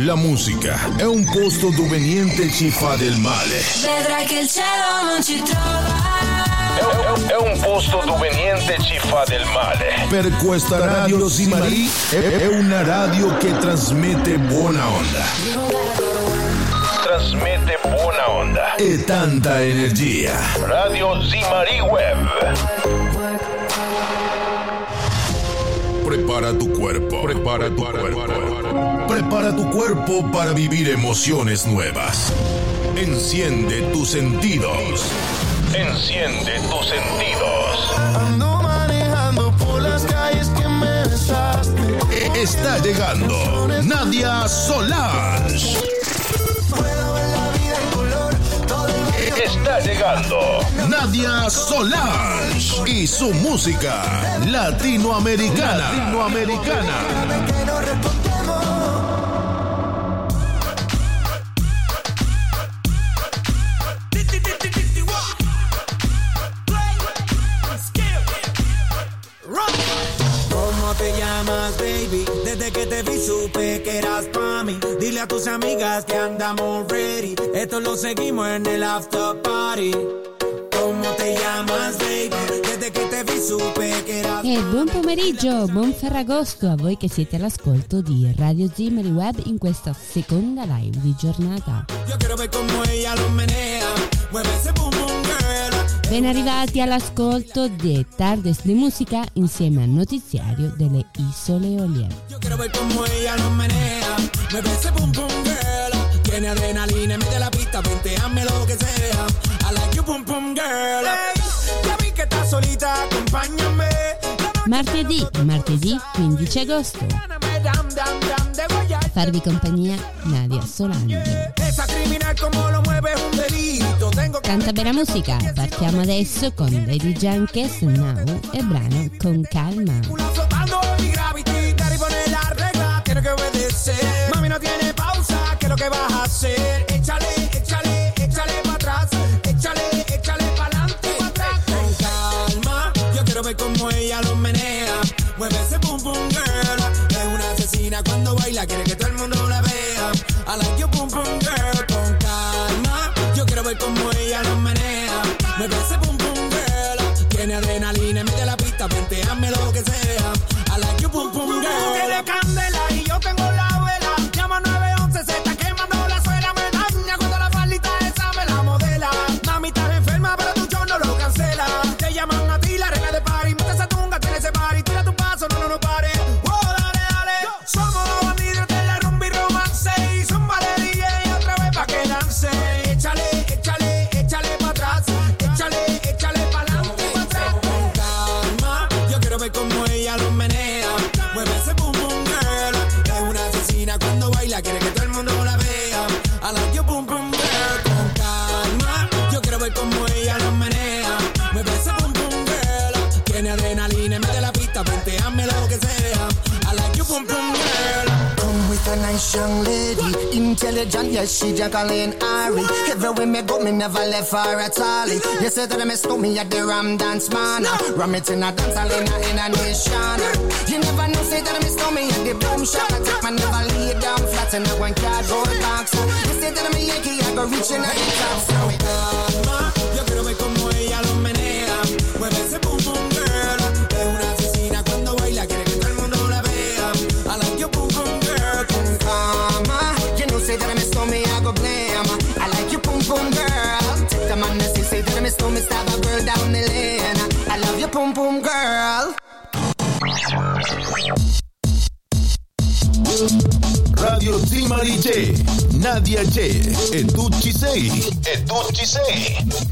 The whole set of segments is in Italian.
La musica è un posto dove niente ci fa del male. Vedrai che il cielo non ci trova. È, è un posto dove niente ci fa del male. Per questa radio Simari è, è una radio che trasmette buona onda. Trasmette buona onda. E tanta energia. Radio Simari Web. Prepara tu cuerpo. Prepara tu cuerpo. Prepara tu cuerpo para vivir emociones nuevas. Enciende tus sentidos. Enciende tus sentidos. Ando manejando por las calles que me besaste. Está llegando Nadia Solange. Está llegando Nadia Solange y su música latinoamericana. Latinoamericana. A tus amigas que andamos ready. Esto lo seguimos en el after party. ¿Cómo te llamas, baby? Desde che te vi supe che eras E buon pomeriggio, buon Ferragosto a voi che siete all'ascolto di Radio Zimmer Web in questa seconda live di giornata. Yo quiero ver cómo ella lo menea. Mueve ese boom. Ben arrivati all'ascolto di Tardes di Musica insieme al notiziario delle Isole Eolie. Yo quiero ver cómo ella lo menea. Mueve ese boom boom girl. Tiene adrenalina en medio de la pista. Venteame lo que sea. I like you boom boom girl. Hey, ya vi que estás solita. Acompáñame. Martedì, martedì 15 agosto. Dame dam dam dam de Goya. Farvi compagnia Nadia Solange. Esa criminal como lo mueve es un delito. Tengo que Tanta bella musica, partiamo adesso con Lady Junkes, Now e brano Con Calma. culo flotando en mi gravity. Daddy pone la regla, tiene que obedecer. Mami no tiene pausa, ¿qué es lo que vas a hacer? Échale, échale, échale para atrás. Échale, échale para adelante. Con calma, yo quiero ver cómo ella lo menea. Mueve ese boom boom girl. Es una asesina cuando baila, quiere que Planteámelo que young lady, intelligent, yes, she Jacqueline Ari. Everywhere me go, me never left her at all. You say that me stole me at the Ram Dance Man. Ram it in a dance hall in a, in a nation. You never know, say that me stole me at the boom shop. I take my never lay down flat in a one cardboard box. You say that me Yankee, I go reaching at the top. So calma, I like your pum pum girl. Down the lane. I love your pum pum girl. Radio Team J, Nadia J, Educci 6. Educci 6.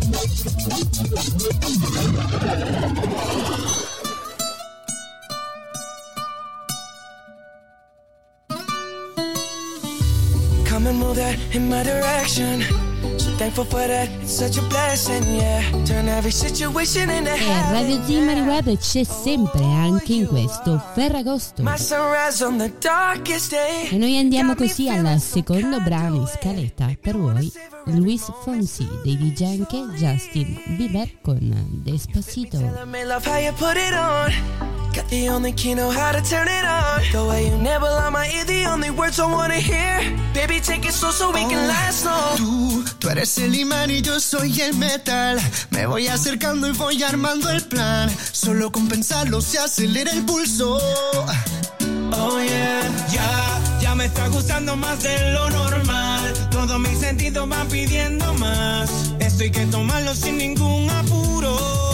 Come and move that in my direction. So thankful for that, it's such a blessing, yeah. Turn every situation into E a Radio Zimari Web c'è sempre anche in questo Ferragosto. E noi andiamo così al secondo brano in scaletta per voi, Luis Fonsi dei DJ anche Justin Bieber con Despacito. Got the only key, know how to turn it on. The way you never on my ear, the only words I wanna hear. Baby, take it slow so we can last long. Tú, tú eres el imán y yo soy el metal. Me voy acercando y voy armando el plan. Solo con pensarlo se acelera el pulso. Oh yeah, ya, ya me está gustando más de lo normal. Todos mis sentidos van pidiendo más. Esto hay que tomarlo sin ningún apuro.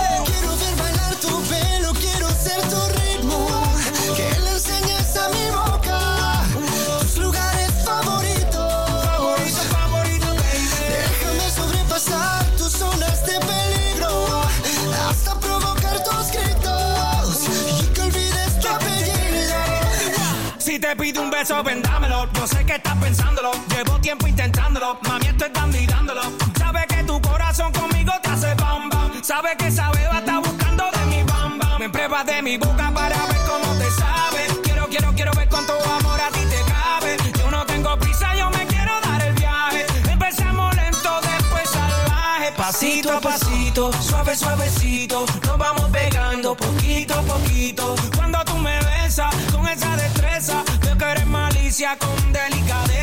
te pido un beso, vendámelo. Yo sé que estás pensándolo. Llevo tiempo intentándolo. Mami, estoy dando y dándolo. Sabe que tu corazón conmigo te hace bam bam. Sabe que esa beba está buscando de mi bam bam. Me pruebas de mi boca para ver cómo te sabe. Quiero, quiero, quiero ver cuánto amor a ti te cabe. Yo no tengo prisa, yo me quiero dar el viaje. Empezamos lento, después salvaje. Pasito a pasito, suave, suavecito. Nos vamos pegando poquito a poquito. Cuando tú me besas con esa destreza, veo que eres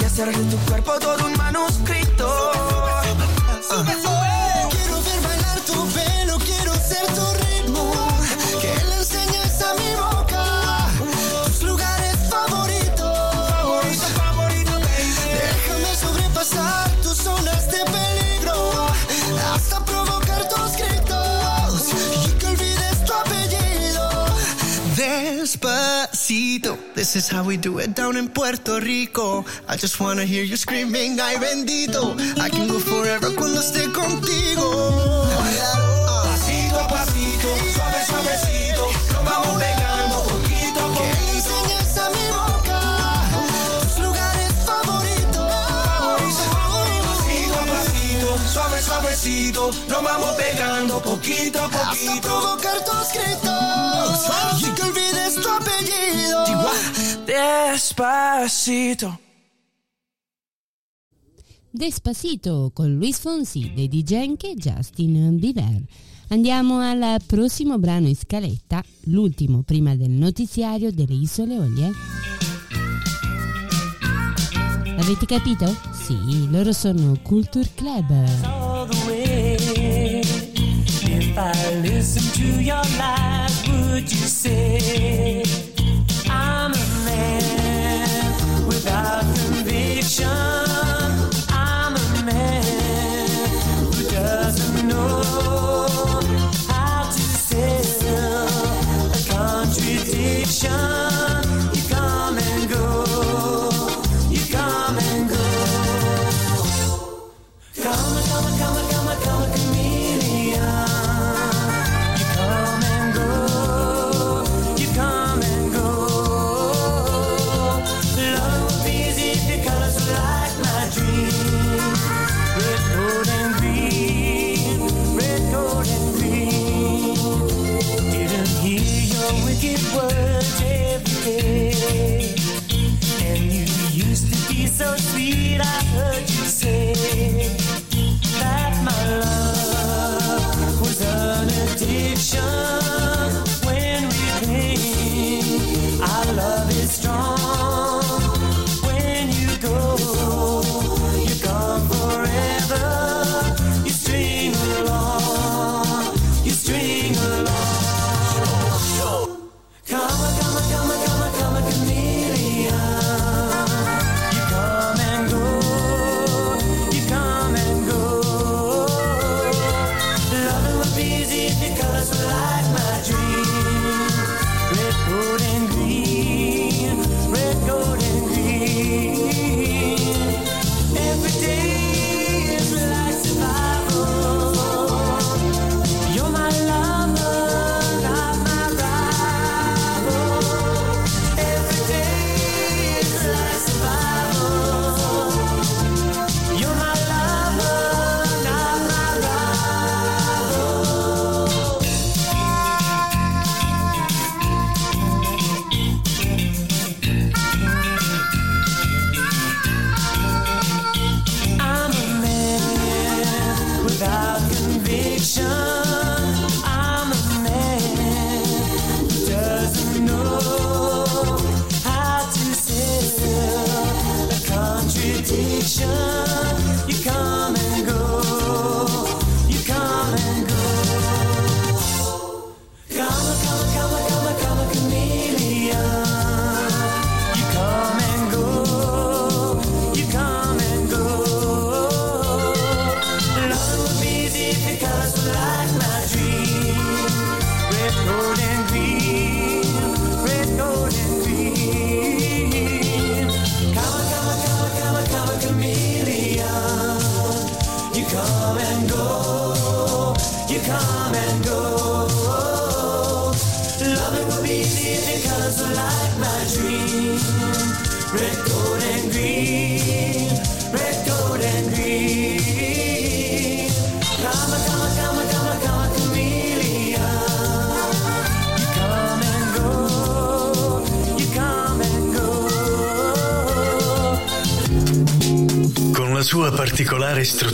Y hacer de tu cuerpo todo un manuscrito. Despacito, this is how we do it down in Puerto Rico. I just wanna hear you screaming, ay bendito. I can go forever cuando esté contigo. Suave, suavecito. Nos vamos pegando poquito a Hasta poquito. provocar tus gritos y que olvides tu apellido. Despacito. Despacito con Luis Fonsi dei DJ anche Justin Bieber. Andiamo al prossimo brano in scaletta, l'ultimo prima del notiziario delle Isole Olie. Avete capito? Sì, loro sono Culture Club. If I listen to your lies, would you say I'm a man without conviction? Words every day. And you used to be so sweet, I heard you say that my love was an addiction.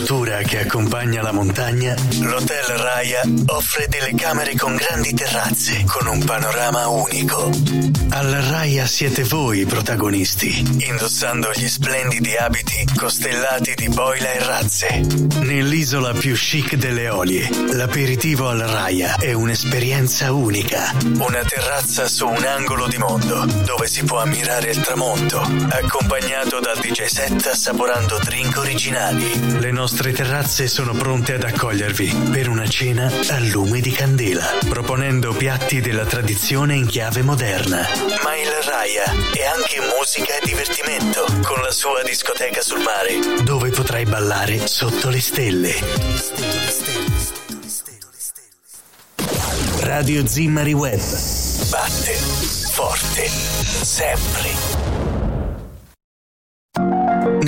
Struttura che accompagna la montagna, l'Hotel Raya offre delle camere con grandi terrazze, con un panorama unico. Al Raya siete voi i protagonisti, indossando gli splendidi abiti costellati di boila e razze. Nell'isola più chic delle Olie, l'aperitivo al Raya è un'esperienza unica. Una terrazza su un angolo di mondo, dove si può ammirare il tramonto, accompagnato dal DJ set assaporando drink originali. Le nostre terrazze sono pronte ad accogliervi per una cena a lume di candela, proponendo piatti della tradizione in chiave moderna. Ma il Raya è anche musica e divertimento, con la sua discoteca sul mare, dove potrai ballare sotto le stelle. Radio Zimmari Web. Batte forte sempre.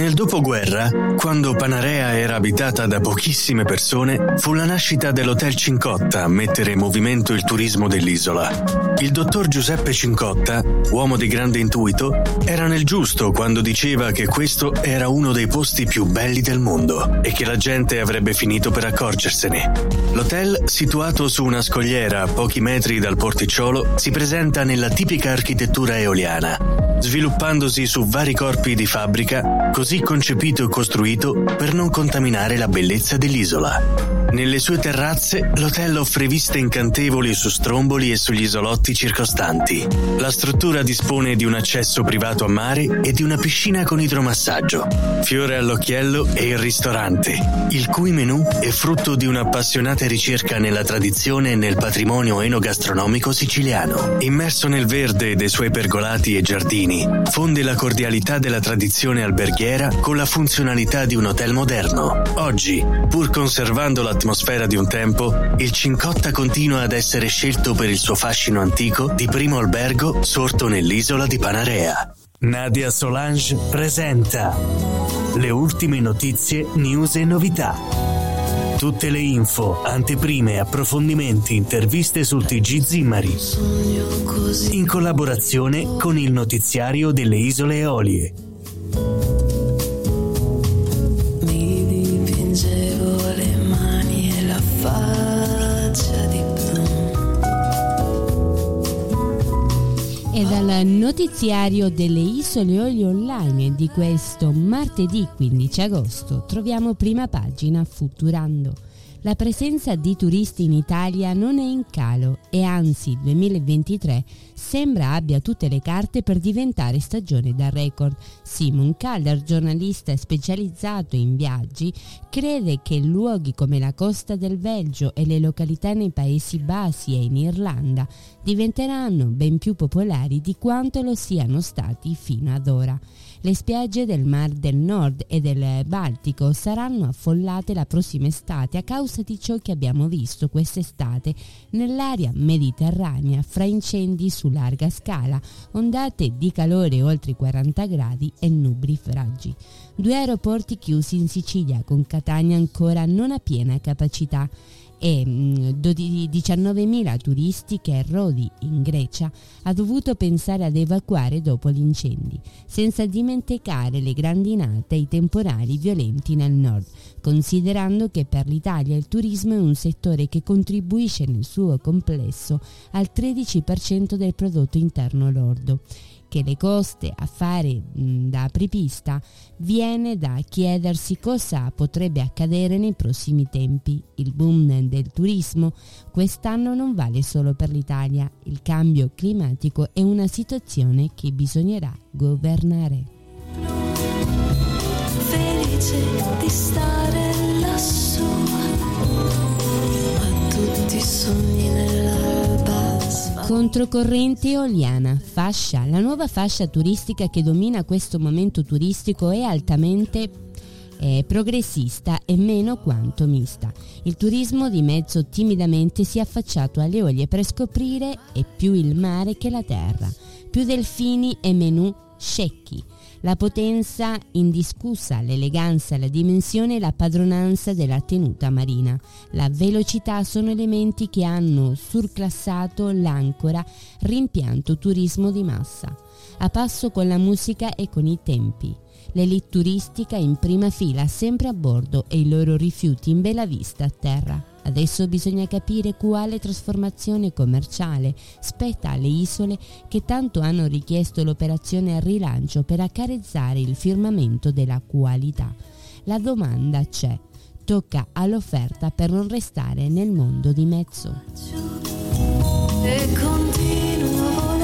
Nel dopoguerra, quando Panarea era abitata da pochissime persone, fu la nascita dell'Hotel Cincotta a mettere in movimento il turismo dell'isola. Il dottor Giuseppe Cincotta, uomo di grande intuito, era nel giusto quando diceva che questo era uno dei posti più belli del mondo e che la gente avrebbe finito per accorgersene. L'hotel, situato su una scogliera a pochi metri dal porticciolo, si presenta nella tipica architettura eoliana, sviluppandosi su vari corpi di fabbrica, così concepito e costruito per non contaminare la bellezza dell'isola. Nelle sue terrazze l'hotel offre viste incantevoli su stromboli e sugli isolotti circostanti. La struttura dispone di un accesso privato a mare e di una piscina con idromassaggio. Fiore all'occhiello è il ristorante, il cui menù è frutto di un'appassionata ricerca nella tradizione e nel patrimonio enogastronomico siciliano. Immerso nel verde dei suoi pergolati e giardini, fonde la cordialità della tradizione alberghiera con la funzionalità di un hotel moderno. Oggi, pur conservando l'atmosfera di un tempo, il Cincotta continua ad essere scelto per il suo fascino antico di primo albergo sorto nell'isola di Panarea. Nadia Solange presenta le ultime notizie, news e novità. Tutte le info, anteprime, approfondimenti, interviste sul TG Zimmari. In collaborazione con il notiziario delle Isole Eolie. E dal notiziario delle Isole Eolie Online di questo martedì 15 agosto troviamo prima pagina Futurando. La presenza di turisti in Italia non è in calo e anzi il 2023 sembra abbia tutte le carte per diventare stagione da record. Simon Kaller, giornalista specializzato in viaggi, crede che luoghi come la costa del Belgio e le località nei Paesi Bassi e in Irlanda diventeranno ben più popolari di quanto lo siano stati fino ad ora. Le spiagge del Mar del Nord e del Baltico saranno affollate la prossima estate a causa di ciò che abbiamo visto quest'estate nell'area mediterranea fra incendi su larga scala, ondate di calore oltre i 40 gradi e nubifragi. Due aeroporti chiusi in Sicilia con Catania ancora non a piena capacità e mm, 19.000 turisti che Rodi in Grecia ha dovuto pensare ad evacuare dopo gli incendi, senza dimenticare le grandinate e i temporali violenti nel nord, considerando che per l'Italia il turismo è un settore che contribuisce nel suo complesso al 13% del prodotto interno lordo che le coste a fare da apripista viene da chiedersi cosa potrebbe accadere nei prossimi tempi. Il boom del turismo quest'anno non vale solo per l'Italia, il cambio climatico è una situazione che bisognerà governare. felice di stare lassù. Ma tutti sogni svanano. Controcorrente Eoliana, fascia, la nuova fascia turistica che domina questo momento turistico è altamente eh, progressista e meno quanto mista. Il turismo di mezzo timidamente si è affacciato alle Eolie per scoprire è più il mare che la terra, più delfini e menù scecchi. La potenza indiscussa, l'eleganza, la dimensione e la padronanza della tenuta marina. La velocità sono elementi che hanno surclassato l'ancora rimpianto turismo di massa, a passo con la musica e con i tempi. L'elite turistica in prima fila sempre a bordo e i loro rifiuti in bella vista a terra. Adesso bisogna capire quale trasformazione commerciale spetta alle isole che tanto hanno richiesto l'operazione al rilancio per accarezzare il firmamento della qualità. La domanda c'è, tocca all'offerta per non restare nel mondo di mezzo. E continuo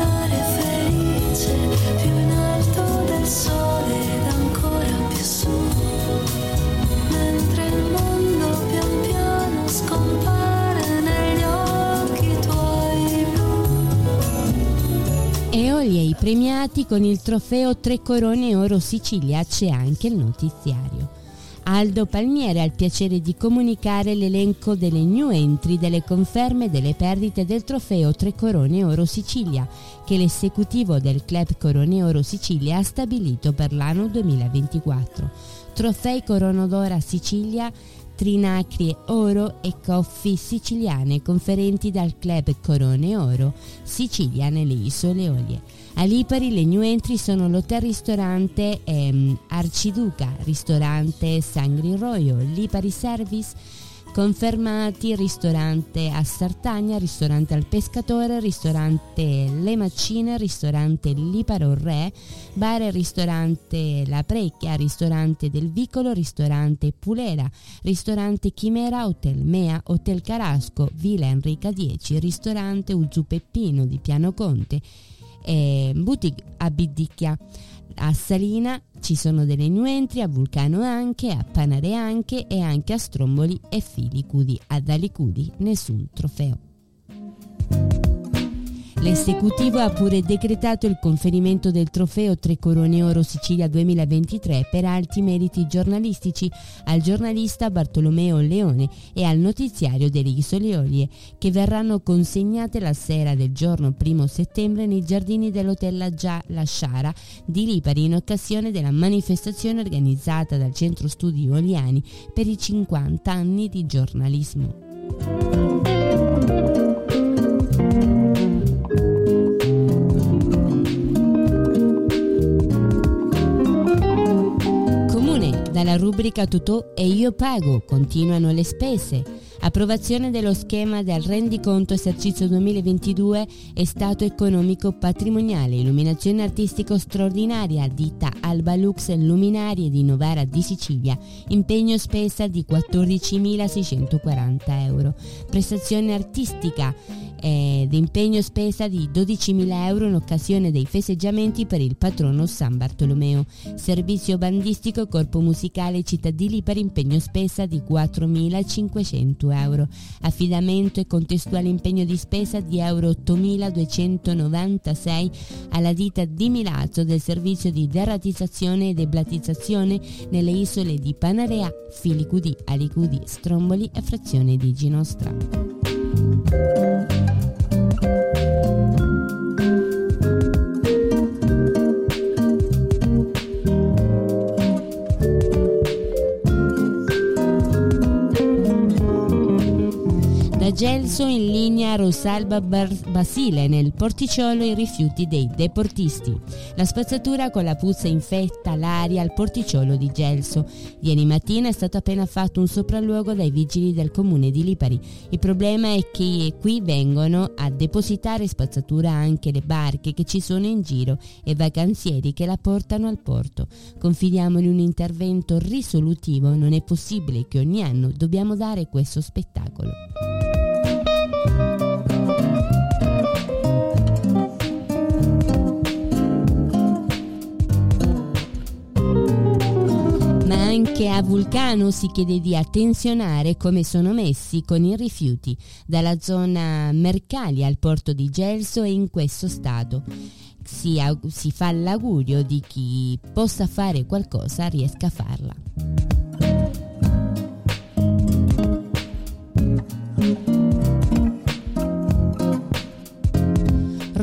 blu. Eolie i premiati con il trofeo Tre Corone Oro Sicilia c'è anche il notiziario. Aldo Palmiere ha il piacere di comunicare l'elenco delle new entry delle conferme delle perdite del trofeo Tre Corone Oro Sicilia che l'esecutivo del club Corone Oro Sicilia ha stabilito per l'anno 2024. Trofei Corona d'Ora Sicilia Trinacrie Oro e Coffi siciliane conferenti dal club Corone Oro Sicilia nelle Isole Eolie. A Lipari le new entry sono l'hotel ristorante ehm, Arciduca, ristorante Sangri Royo, Lipari Service, confermati ristorante a Sartagna, ristorante al Pescatore, ristorante Le Maccine, ristorante Liparo Re, bar e ristorante La Precchia, ristorante del Vicolo, ristorante Pulera, ristorante Chimera, Hotel Mea, Hotel Carasco, Villa Enrica 10, ristorante Uzu Peppino di Piano Conte, e boutique a Bidicchia. A Salina ci sono delle new entry, a Vulcano anche, a Panare anche e anche a Stromboli e Filicudi. Ad Alicudi nessun trofeo. L'esecutivo ha pure decretato il conferimento del trofeo Tre Corone Oro Sicilia 2023 per alti meriti giornalistici al giornalista Bartolomeo Leone e al notiziario delle Isole Olie, che verranno consegnate la sera del giorno 1 settembre nei giardini dell'Hotel La, Gia- La Sciara di Lipari in occasione della manifestazione organizzata dal Centro Studi Oliani per i 50 anni di giornalismo. Dalla rubrica Tutò e io pago, continuano le spese. Approvazione dello schema del rendiconto esercizio 2022 e stato economico patrimoniale, illuminazione artistico straordinaria, ditta Alba Lux Luminarie di Novara di Sicilia, impegno spesa di 14.640 euro, prestazione artistica ed impegno spesa di 12.000 euro in occasione dei festeggiamenti per il patrono San Bartolomeo, servizio bandistico corpo musicale cittadini per impegno spesa di 4.500 euro, affidamento e contestuale impegno di spesa di euro 8.296 alla ditta di Milazzo del servizio di deratizzazione e deblatizzazione nelle isole di Panarea, Filicudi, Alicudi, Stromboli e frazione di Ginostra. Thank you. Da Gelso in linea Rosalba Basile nel porticciolo i rifiuti dei deportisti. La spazzatura con la puzza infetta l'aria al porticciolo di Gelso. Ieri mattina è stato appena fatto un sopralluogo dai vigili del comune di Lipari. Il problema è che qui vengono a depositare spazzatura anche le barche che ci sono in giro e vacanzieri che la portano al porto. Confidiamo in un intervento risolutivo, non è possibile che ogni anno dobbiamo dare questo spettacolo. Anche a Vulcano si chiede di attenzionare come sono messi con i rifiuti dalla zona Mercali al porto di Gelso e in questo stato. Si, si fa l'augurio di chi possa fare qualcosa riesca a farla.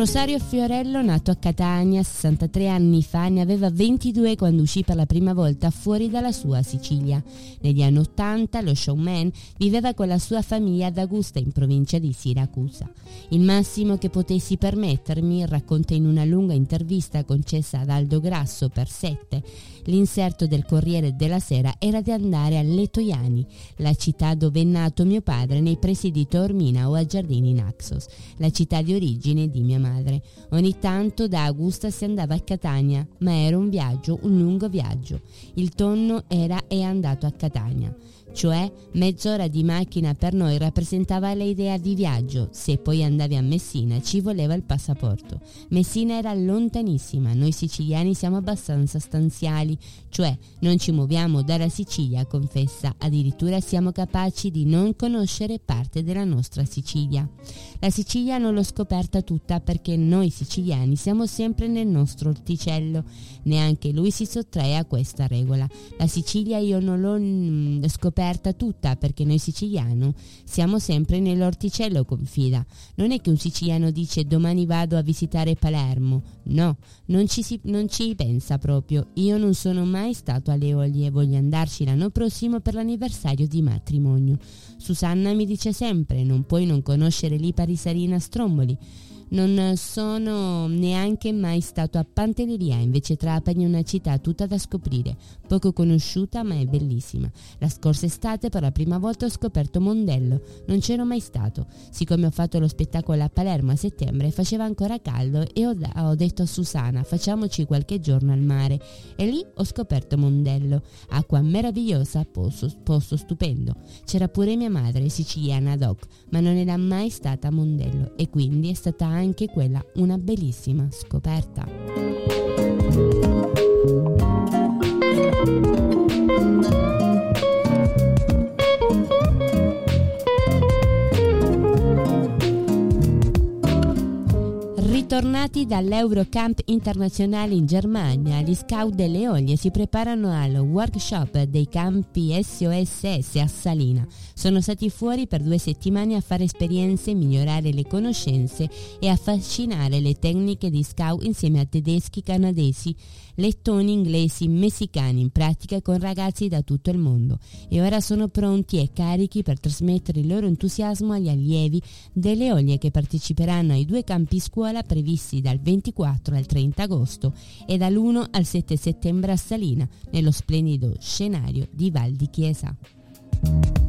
Rosario Fiorello, nato a Catania 63 anni fa, ne aveva 22 quando uscì per la prima volta fuori dalla sua Sicilia. Negli anni 80 lo showman viveva con la sua famiglia ad Augusta in provincia di Siracusa. Il massimo che potessi permettermi, racconta in una lunga intervista concessa ad Aldo Grasso per 7, l'inserto del Corriere della Sera era di andare a Letoiani, la città dove è nato mio padre nei pressi di Taormina o a Giardini Naxos, la città di origine di mia madre. Ogni tanto da Augusta si andava a Catania, ma era un viaggio, un lungo viaggio. Il tonno era e andato a Catania. Cioè, mezz'ora di macchina per noi rappresentava l'idea di viaggio. Se poi andavi a Messina ci voleva il passaporto. Messina era lontanissima, noi siciliani siamo abbastanza stanziali, cioè non ci muoviamo dalla Sicilia, confessa, addirittura siamo capaci di non conoscere parte della nostra Sicilia. La Sicilia non l'ho scoperta tutta perché noi siciliani siamo sempre nel nostro orticello, neanche lui si sottrae a questa regola. La Sicilia io non l'ho mm, scoperta tutta perché noi siciliani siamo sempre nell'orticello, confida. Non è che un siciliano dice domani vado a visitare Palermo, no, non ci, si, non ci pensa proprio. Io non sono mai stato alle Olie e voglio andarci l'anno prossimo per l'anniversario di matrimonio. Susanna mi dice sempre non puoi non conoscere Lipari Sarina Stromboli. Non sono neanche mai stato a Pantelleria, invece Trapani è una città tutta da scoprire, poco conosciuta ma è bellissima. La scorsa estate per la prima volta ho scoperto Mondello, non c'ero mai stato. Siccome ho fatto lo spettacolo a Palermo a settembre faceva ancora caldo e ho, ho detto a Susana facciamoci qualche giorno al mare e lì ho scoperto Mondello, acqua meravigliosa, posto, posto stupendo. C'era pure mia madre, siciliana ad hoc, ma non era mai stata a Mondello e quindi è stata anche quella una bellissima scoperta. Ritornati dall'Eurocamp internazionale in Germania, gli scout delle Oglie si preparano al workshop dei campi SOSS a Salina. Sono stati fuori per due settimane a fare esperienze, migliorare le conoscenze e affascinare le tecniche di scout insieme a tedeschi, canadesi, lettoni, inglesi, messicani, in pratica con ragazzi da tutto il mondo. E ora sono pronti e carichi per trasmettere il loro entusiasmo agli allievi delle Oglie che parteciperanno ai due campi scuola previsti dal 24 al 30 agosto e dall'1 al 7 settembre a Salina, nello splendido scenario di Val di Chiesa.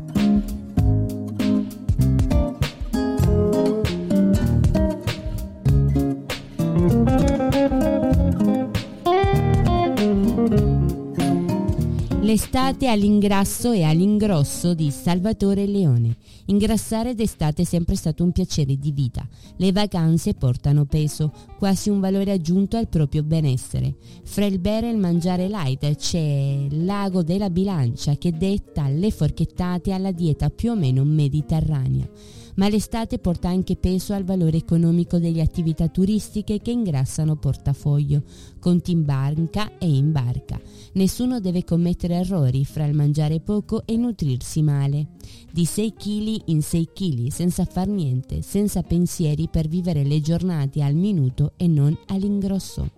L'estate all'ingrasso e all'ingrosso di Salvatore Leone. Ingrassare d'estate è sempre stato un piacere di vita. Le vacanze portano peso, quasi un valore aggiunto al proprio benessere. Fra il bere e il mangiare light c'è l'ago della bilancia che detta le forchettate alla dieta più o meno mediterranea ma l'estate porta anche peso al valore economico delle attività turistiche che ingrassano portafoglio, conti in banca e in barca. Nessuno deve commettere errori fra il mangiare poco e nutrirsi male. Di 6 kg in 6 kg, senza far niente, senza pensieri per vivere le giornate al minuto e non all'ingrosso.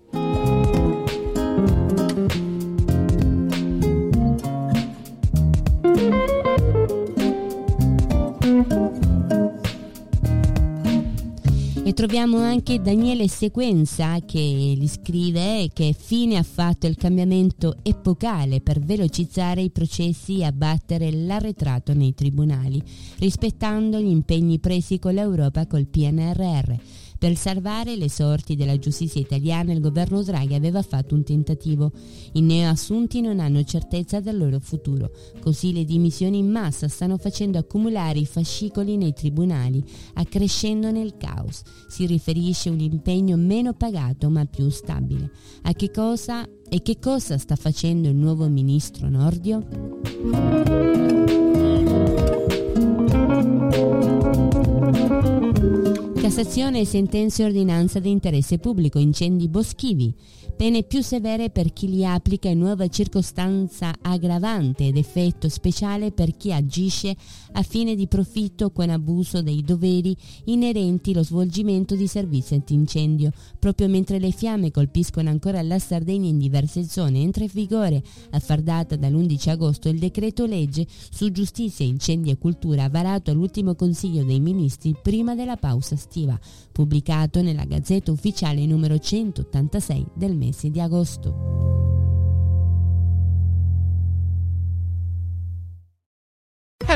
E troviamo anche Daniele Sequenza che gli scrive che fine ha fatto il cambiamento epocale per velocizzare i processi e abbattere l'arretrato nei tribunali, rispettando gli impegni presi con l'Europa col PNRR. Per salvare le sorti della giustizia italiana il governo Draghi aveva fatto un tentativo. I neoassunti non hanno certezza del loro futuro, così le dimissioni in massa stanno facendo accumulare i fascicoli nei tribunali, accrescendone il caos. Si riferisce un impegno meno pagato ma più stabile. A che cosa e che cosa sta facendo il nuovo ministro Nordio? Cassazione sentenze e ordinanza di interesse pubblico, incendi boschivi, pene più severe per chi li applica e nuova circostanza aggravante ed effetto speciale per chi agisce a fine di profitto con abuso dei doveri inerenti allo svolgimento di servizi antincendio. Proprio mentre le fiamme colpiscono ancora la Sardegna in diverse zone, entra in vigore a far data dall'11 agosto il decreto legge su giustizia, incendi e cultura varato all'ultimo Consiglio dei Ministri prima della pausa estiva, pubblicato nella Gazzetta Ufficiale numero 186 del mese di agosto.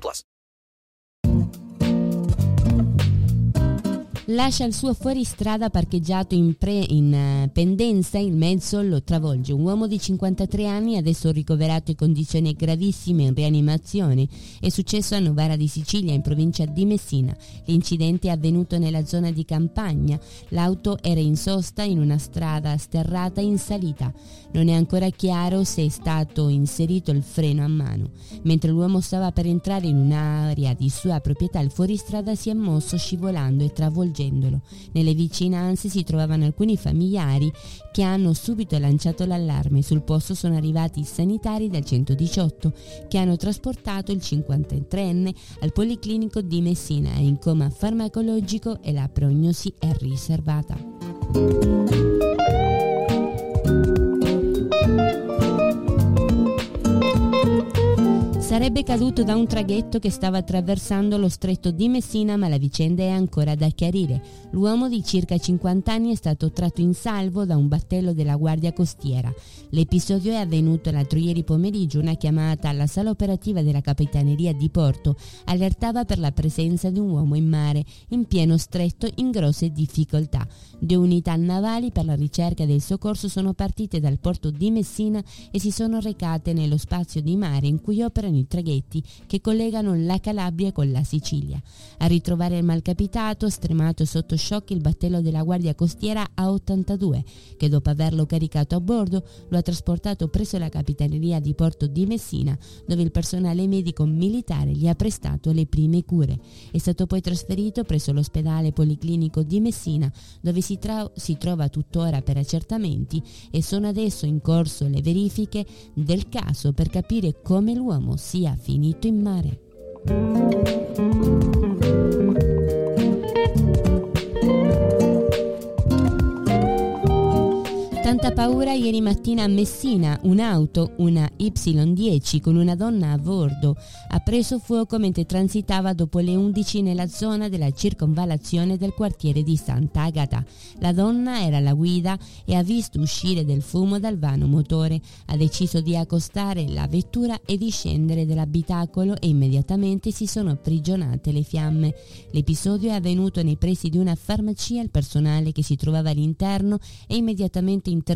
18 plus. Lascia il suo fuoristrada parcheggiato in, pre- in eh, pendenza, il mezzo lo travolge. Un uomo di 53 anni, adesso ricoverato in condizioni gravissime in rianimazione, è successo a Novara di Sicilia, in provincia di Messina. L'incidente è avvenuto nella zona di campagna. L'auto era in sosta in una strada sterrata in salita. Non è ancora chiaro se è stato inserito il freno a mano. Mentre l'uomo stava per entrare in un'area di sua proprietà, il fuoristrada si è mosso scivolando e travolgendolo. Nelle vicinanze si trovavano alcuni familiari che hanno subito lanciato l'allarme. Sul posto sono arrivati i sanitari del 118 che hanno trasportato il 53enne al Policlinico di Messina. In coma farmacologico e la prognosi è riservata. Sarebbe caduto da un traghetto che stava attraversando lo stretto di Messina, ma la vicenda è ancora da chiarire. L'uomo di circa 50 anni è stato tratto in salvo da un battello della Guardia Costiera. L'episodio è avvenuto l'altro ieri pomeriggio. Una chiamata alla sala operativa della Capitaneria di Porto allertava per la presenza di un uomo in mare, in pieno stretto, in grosse difficoltà. Due unità navali per la ricerca del soccorso sono partite dal porto di Messina e si sono recate nello spazio di mare in cui operano i traghetti che collegano la Calabria con la Sicilia. A ritrovare il malcapitato, stremato sotto shock il battello della Guardia Costiera A82, che dopo averlo caricato a bordo lo ha trasportato presso la Capitaneria di Porto di Messina, dove il personale medico militare gli ha prestato le prime cure. È stato poi trasferito presso l'ospedale policlinico di Messina, dove si, tra- si trova tuttora per accertamenti e sono adesso in corso le verifiche del caso per capire come l'uomo sia finito in mare. Tanta paura ieri mattina a Messina, un'auto, una Y10 con una donna a bordo, ha preso fuoco mentre transitava dopo le 11 nella zona della circonvallazione del quartiere di Sant'Agata. La donna era la guida e ha visto uscire del fumo dal vano motore. Ha deciso di accostare la vettura e di scendere dall'abitacolo e immediatamente si sono prigionate le fiamme. L'episodio è avvenuto nei pressi di una farmacia. Il personale che si trovava all'interno è immediatamente intervenuto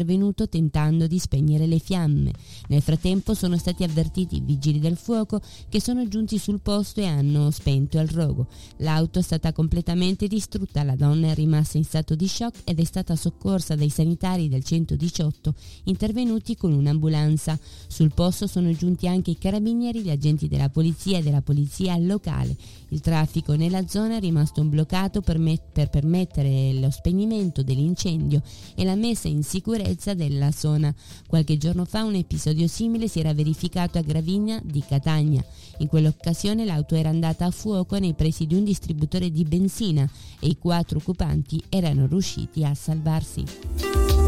tentando di spegnere le fiamme. Nel frattempo sono stati avvertiti i vigili del fuoco che sono giunti sul posto e hanno spento il rogo. L'auto è stata completamente distrutta, la donna è rimasta in stato di shock ed è stata soccorsa dai sanitari del 118 intervenuti con un'ambulanza. Sul posto sono giunti anche i carabinieri, gli agenti della polizia e della polizia locale. Il traffico nella zona è rimasto bloccato per, met- per permettere lo spegnimento dell'incendio e la messa in sicurezza della zona. Qualche giorno fa un episodio simile si era verificato a Gravigna di Catania. In quell'occasione l'auto era andata a fuoco nei pressi di un distributore di benzina e i quattro occupanti erano riusciti a salvarsi.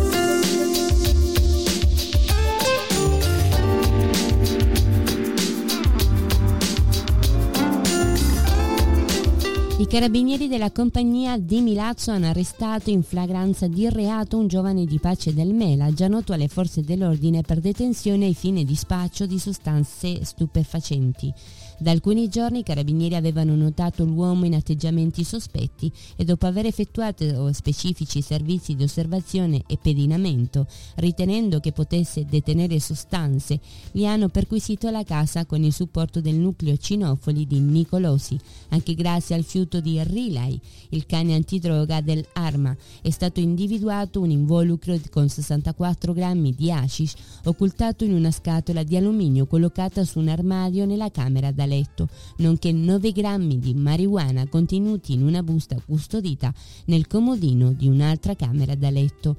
I carabinieri della compagnia di Milazzo hanno arrestato in flagranza di reato un giovane di Pace del Mela, già noto alle forze dell'ordine per detenzione ai fini di spaccio di sostanze stupefacenti. Da alcuni giorni i carabinieri avevano notato l'uomo in atteggiamenti sospetti e dopo aver effettuato specifici servizi di osservazione e pedinamento, ritenendo che potesse detenere sostanze, gli hanno perquisito la casa con il supporto del nucleo cinofoli di Nicolosi. Anche grazie al fiuto di Relay, il cane antidroga dell'Arma, è stato individuato un involucro con 64 grammi di hashish occultato in una scatola di alluminio collocata su un armadio nella camera da letto, nonché 9 grammi di marijuana contenuti in una busta custodita nel comodino di un'altra camera da letto.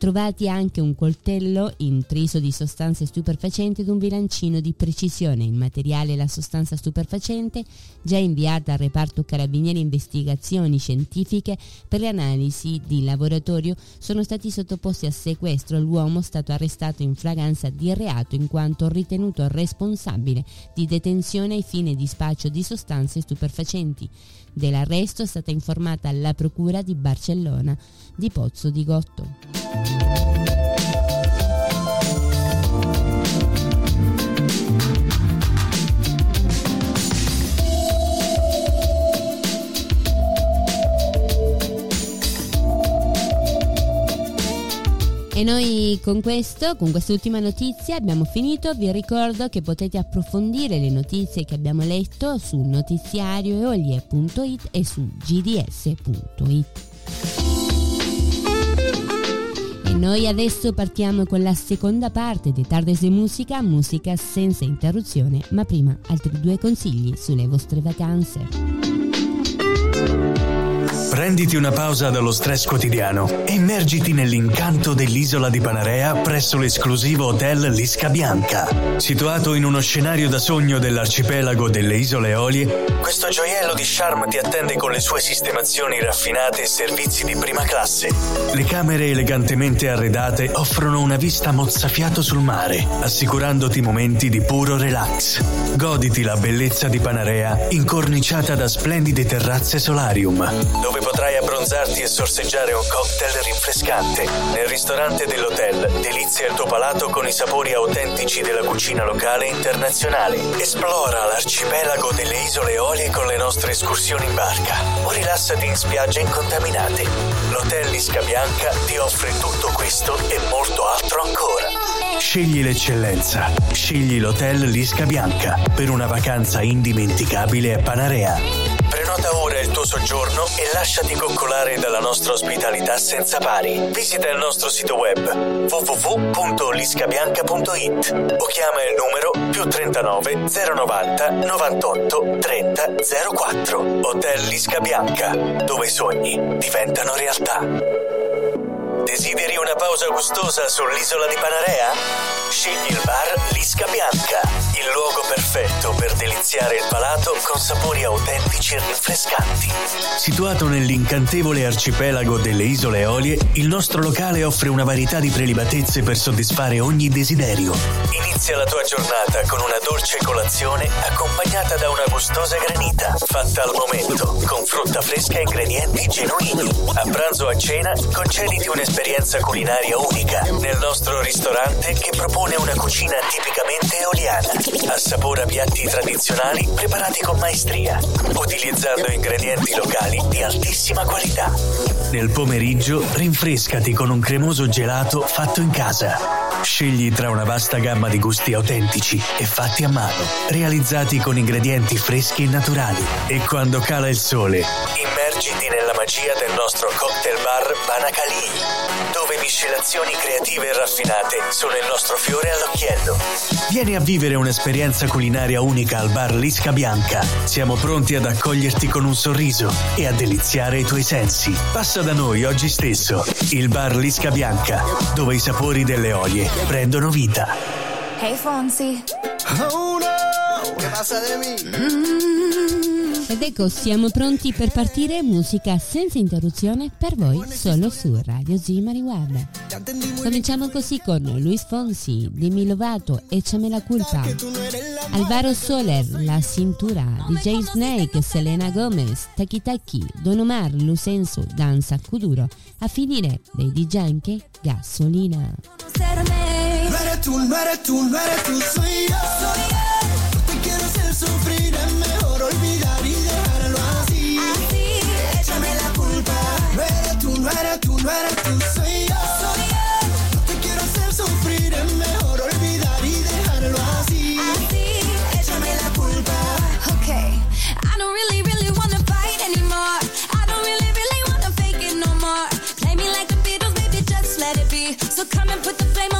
Trovati anche un coltello intriso di sostanze stupefacenti ed un bilancino di precisione. Il materiale e la sostanza stupefacente, già inviata al reparto Carabinieri Investigazioni Scientifiche per le analisi di laboratorio, sono stati sottoposti a sequestro. L'uomo è stato arrestato in flagranza di reato in quanto ritenuto responsabile di detenzione ai fini di spaccio di sostanze stupefacenti. Dell'arresto è stata informata la Procura di Barcellona di Pozzo di Gotto. E noi con questo, con quest'ultima notizia abbiamo finito, vi ricordo che potete approfondire le notizie che abbiamo letto su notiziarioeolie.it e su gds.it. E noi adesso partiamo con la seconda parte di Tardes de Musica, musica senza interruzione, ma prima altri due consigli sulle vostre vacanze. Prenditi una pausa dallo stress quotidiano immergiti nell'incanto dell'isola di Panarea presso l'esclusivo hotel Lisca Bianca. Situato in uno scenario da sogno dell'arcipelago delle Isole Eolie, questo gioiello di charme ti attende con le sue sistemazioni raffinate e servizi di prima classe. Le camere elegantemente arredate offrono una vista mozzafiato sul mare, assicurandoti momenti di puro relax. Goditi la bellezza di Panarea incorniciata da splendide terrazze solarium, dove potrai abbronzarti e sorseggiare un cocktail rinfrescante. Nel ristorante dell'hotel delizia il tuo palato con i sapori autentici della cucina locale e internazionale. Esplora l'arcipelago delle Isole Eolie con le nostre escursioni in barca o rilassati in spiagge incontaminate. L'Hotel Lisca Bianca ti offre tutto questo e molto altro ancora. Scegli l'eccellenza. Scegli l'Hotel Lisca Bianca per una vacanza indimenticabile a Panarea. Prenota ora il tuo soggiorno e lasciati coccolare dalla nostra ospitalità senza pari. Visita il nostro sito web www.liscabianca.it o chiama il numero più 39 090 98 30 04. Hotel Lisca Bianca, dove i sogni diventano realtà. Desideri una pausa gustosa sull'isola di Panarea? Scegli il bar Lisca Bianca, il luogo perfetto per deliziare il palato con sapori autentici e rinfrescanti. Situato nell'incantevole arcipelago delle Isole Eolie, il nostro locale offre una varietà di prelibatezze per soddisfare ogni desiderio. Inizia la tua giornata con una dolce colazione accompagnata da una gustosa granita, fatta al momento, con frutta fresca e ingredienti genuini. A pranzo o a cena, concediti un'esperienza culinaria unica nel nostro ristorante che propone una cucina tipicamente eoliana. Assapora piatti tradizionali preparati con maestria, utilizzando ingredienti locali di altissima qualità. Nel pomeriggio rinfrescati con un cremoso gelato fatto in casa. Scegli tra una vasta gamma di gusti autentici e fatti a mano, realizzati con ingredienti freschi e naturali. E quando cala il sole, immergiti nella magia del nostro cocktail bar Banacali, dove miscelazioni creative e raffinate sono il nostro fiore all'occhiello. Vieni a vivere un'esperienza culinaria unica al bar Lisca Bianca. Siamo pronti ad accoglierti con un sorriso e a deliziare i tuoi sensi. Passa da noi oggi stesso, il bar Lisca Bianca, dove i sapori delle olie prendono vita. Hey Fonsi. Oh no, ¿qué pasa de mí? Ed ecco, siamo pronti per partire, musica senza interruzione per voi solo su Radio Zimari Guarda. Cominciamo così con Luis Fonsi, Demi Lovato, Échame la culpa. Alvaro Soler, La cintura, DJ Snake, Selena Gomez, Taki Taki, Don Omar, Lucenzo, Danza Kuduro. A finire DJ anche Gasolina. No eres tú, no eres tú, eres tú, soy yo. No te quiero hacer sufrir, tú, no tú, eres tú, soy yo. No te quiero hacer sufrir, es mejor olvidar y dejarlo así. Échame la culpa. Okay. I don't really, really wanna fight anymore. I don't really, really wanna fake it no more. Play me like the Beatles, baby, just let it be. So come and put the flame on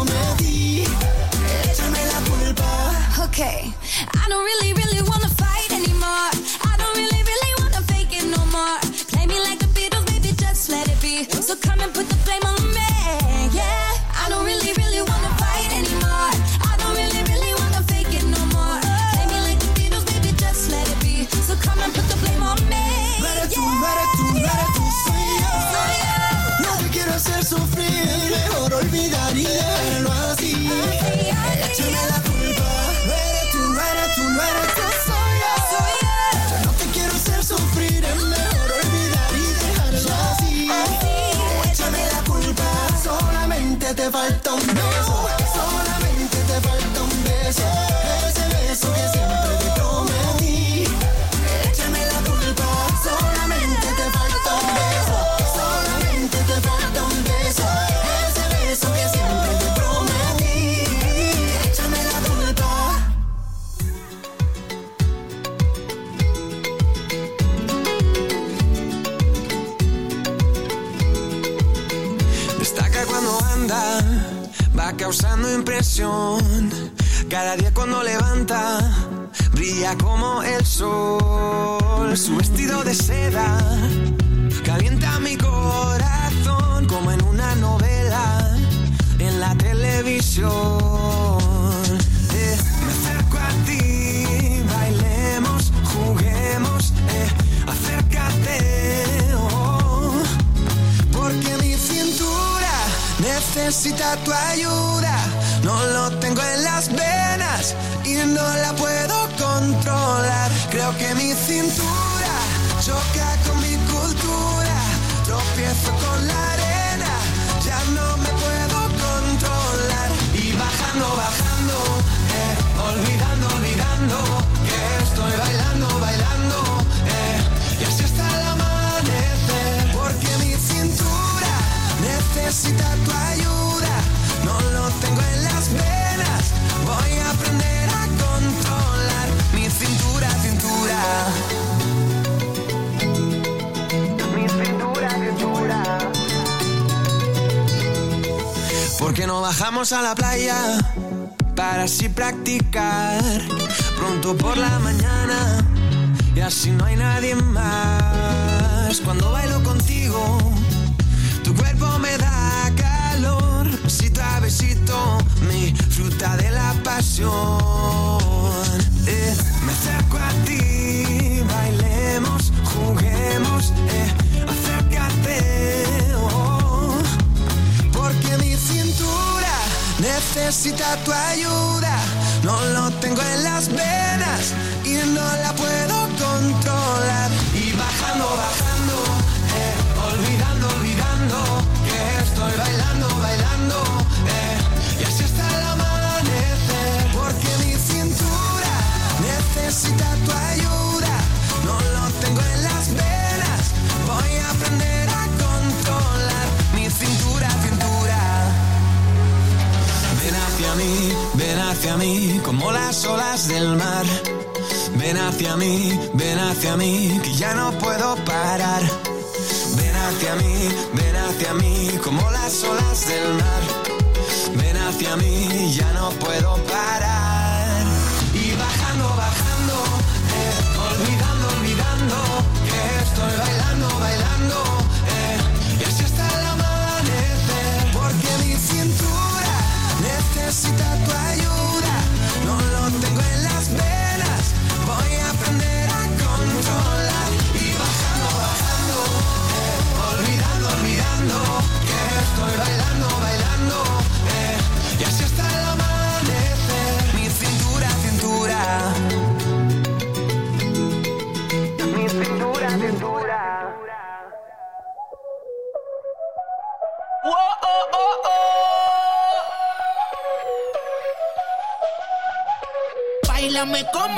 Okay. I don't really, really wanna fight anymore. I don't really, really wanna fake it no more. Play me like the Beatles, baby, just let it be. So come and put the flame on me. Te falta un beso. Solamente te falta un beso. Causando impresión. Cada día cuando levanta, brilla como el sol. Su vestido de seda calienta mi necesita tu ayuda. No lo tengo en las venas y no la puedo controlar. Creo que mi cintura choca con mi cultura. Tropiezo con la arena, ya no me puedo controlar. Y bajando, bajando, eh, olvidando, olvidando que estoy bailando, bailando. eh, y así hasta el amanecer. Porque mi cintura necesita tu ayuda. Tengo en las venas. Voy a aprender a controlar mi cintura, cintura. Mi cintura, cintura. Porque no bajamos a la playa para así practicar pronto por la mañana y así no hay nadie más. Cuando bailo contigo, besito, mi fruta de la pasión. Eh, me acerco a ti, bailemos, juguemos, eh, acércate. oh. Porque mi cintura necesita tu ayuda. No lo tengo en las venas y no la puedo controlar. Y bajando, bajando, eh, olvidando, olvidando que estoy bailando, bailando. Las olas del mar. Ven hacia mí, ven hacia mí, que ya no puedo parar. Ven hacia mí, ven hacia mí, como las olas del mar. Ven hacia mí, ya no puedo parar. Y bajando, bajando, eh, olvidando, olvidando que estoy bailando, bailando. eh, y así hasta el amanecer. Porque mi cintura necesita tu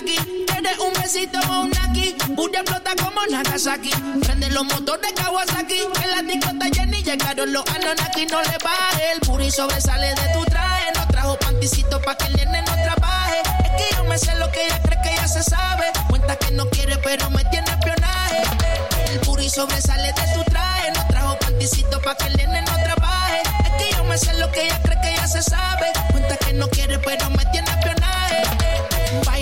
taqui. Quieres un besito o un aquí, Booty explota como Nagasaki. Prende los motores Kawasaki, en la discota Jenny llegaron los Anunnaki. No le baje, el puri sobresale de tu traje. No trajo panticito pa' que el nene no trabaje. Es que yo me sé lo que ella cree que ya se sabe. Cuenta que no quiere, pero me tiene espionaje. El puri sobresale de tu traje. No trajo panticito pa' que el nene no trabaje. Es que yo me sé lo que ella cree que ya se sabe. Cuenta que no quiere, pero me tiene.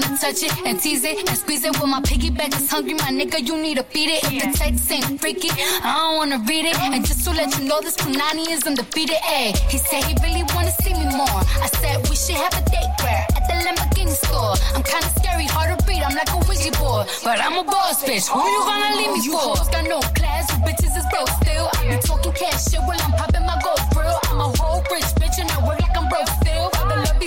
Touch it and tease it and squeeze it. When my piggyback is hungry, my nigga, you need to feed it. If the text ain't freaky, I don't wanna read it. And just to let you know, this Punani is undefeated. Ayy, he said he really wanna see me more. I said we should have a date where at the Lamborghini store. I'm kinda scary, hard to beat. I'm like a Ouija board, but I'm a boss bitch. Who you gonna leave me oh, You for? got no class, you bitches is broke still. I be talking cash shit while I'm popping my gold grill. I'm a whole rich bitch and I work like I'm broke still.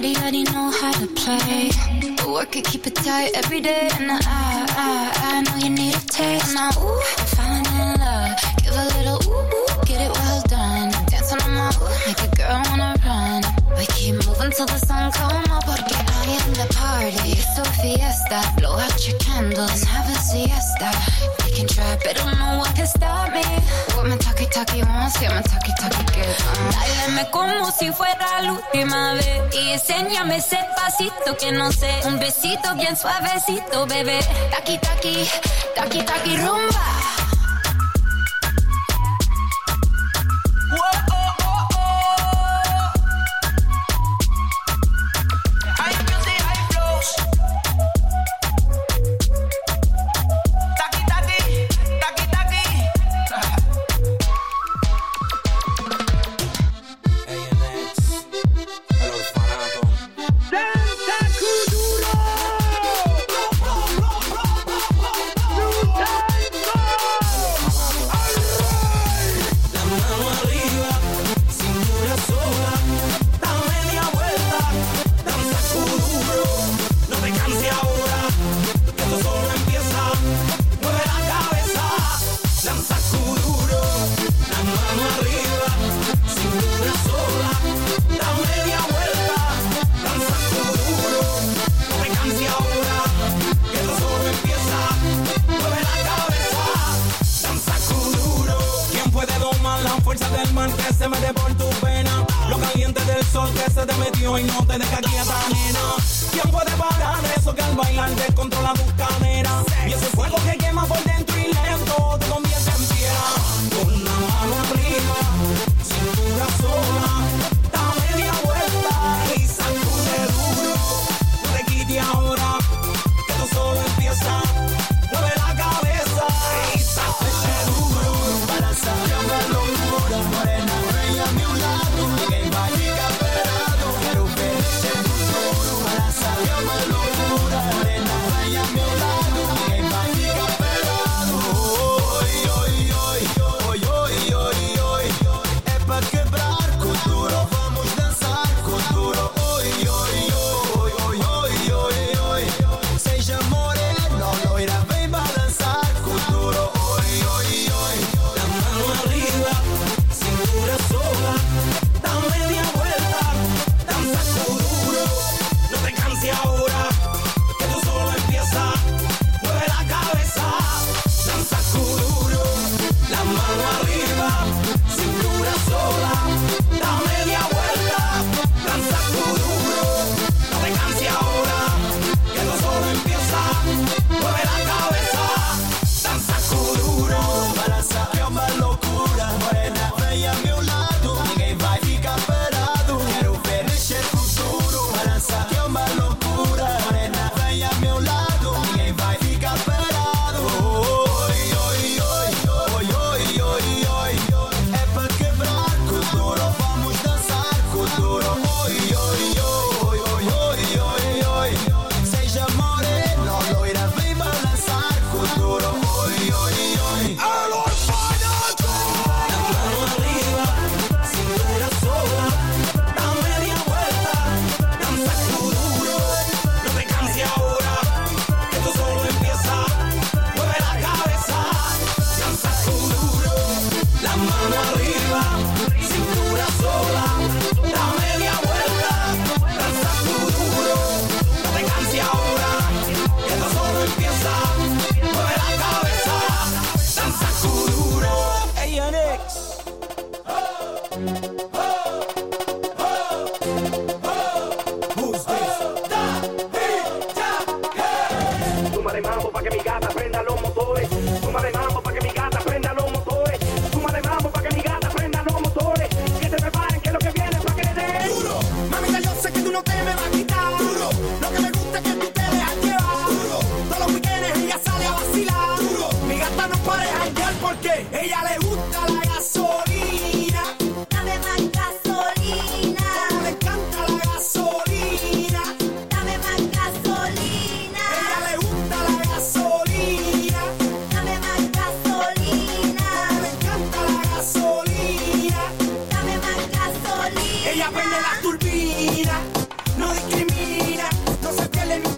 Body already know how to play. But work it, keep it tight every day. And I, I, I know you need a taste. Now, ooh, I'm falling in love. Give a little ooh, ooh, get it well done. Dancing on my ooh, make a girl wanna run. We keep moving till the sun come the party. It's a fiesta. Blow out your candles and have a siesta. We can try, but no one can stop me. What my talkie talkie wants, yeah, my talkie talkie gets on. Dáleme como si fuera la última vez y enséñame ese pasito que no sé, un besito bien suavecito, bebé. Taqui taqui, taqui taqui rumba. Se mete tu pena? Lo caliente del sol que se te metió y no te deja quieta, nena. ¿Quién puede parar eso que al bailar descontrola tus caderas? Y ese fuego que quema por dentro y lento te huele la turbina, no discrimina, no se pierde nunca.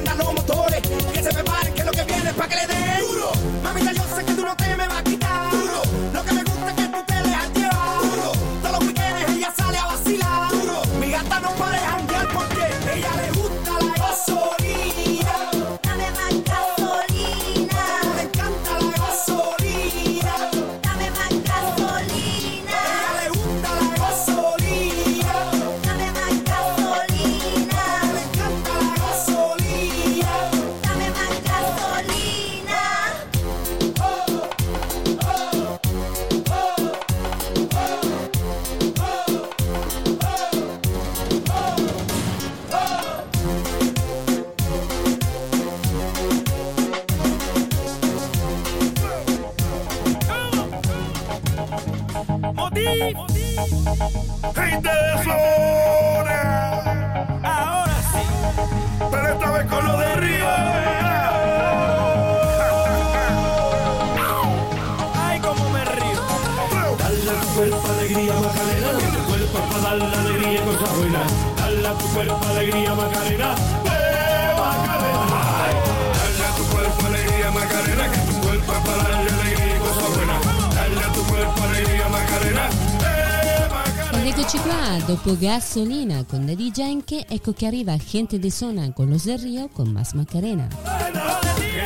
Gasolina con Daddy Yankee, ecco che arriva Gente de Sona con Los del Rio con Mas Macarena.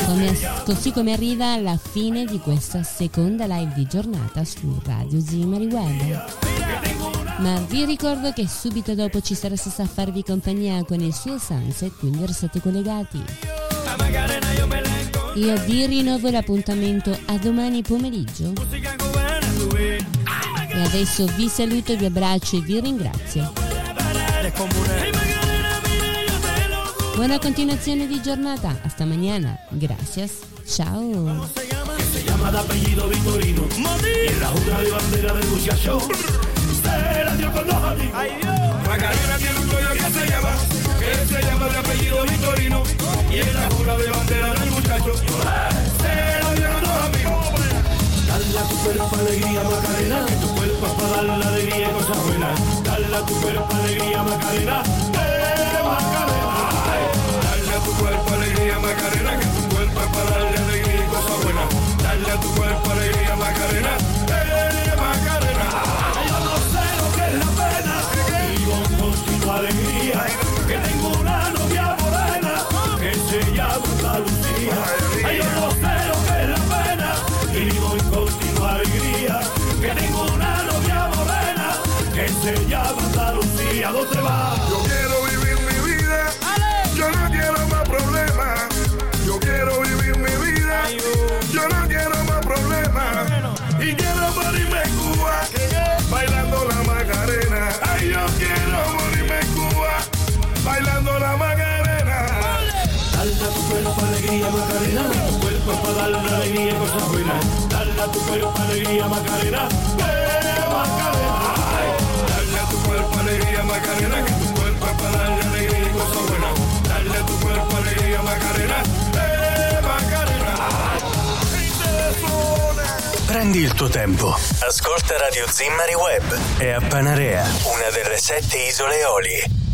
Come, così come arriva la fine di questa seconda live di giornata su Radio Zimari Web. Ma vi ricordo che subito dopo ci sarà Sassa a farvi compagnia con il suo sunset, quindi restate collegati. Io vi rinnovo l'appuntamento a domani pomeriggio e adesso vi saluto, vi abbraccio e vi ringrazio. Buona continuazione di giornata, hasta mañana, gracias, ciao. Se llama de apellido Victorino y en la junta de bandera del muchacho. se Dala eh, tu cuerpo alegría, Macarena, que tu cuerpo es para darle alegría y cosas buenas. Dala tu cuerpo alegría, Macarena, eh, Macarena. Dala tu cuerpo alegría, Macarena, que tu cuerpo es para darle alegría y cosas buenas. Dala tu cuerpo alegría, Macarena, eh, Macarena. Yo no sé lo que es la pena, vivo con tu alegría. Se llama Andalucía. ¿Dónde va? Yo quiero vivir mi vida. Yo no quiero más problemas. Yo quiero vivir mi vida. Yo no quiero más problemas. Y quiero morirme en Cuba. Bailando la Macarena. Ay, yo quiero morirme en Cuba. Bailando la Macarena. Dale a tu cuerpo alegría Macarena, tu cuerpo para darle alegría y cosas buenas. Dale tu cuerpo alegría Macarena, eh Macarena. Alegría Macarena. Eh Macarena. Prendi il tuo tempo. Ascolta Radio Zimmari Web e a Panarea, una delle sette isole Eolie.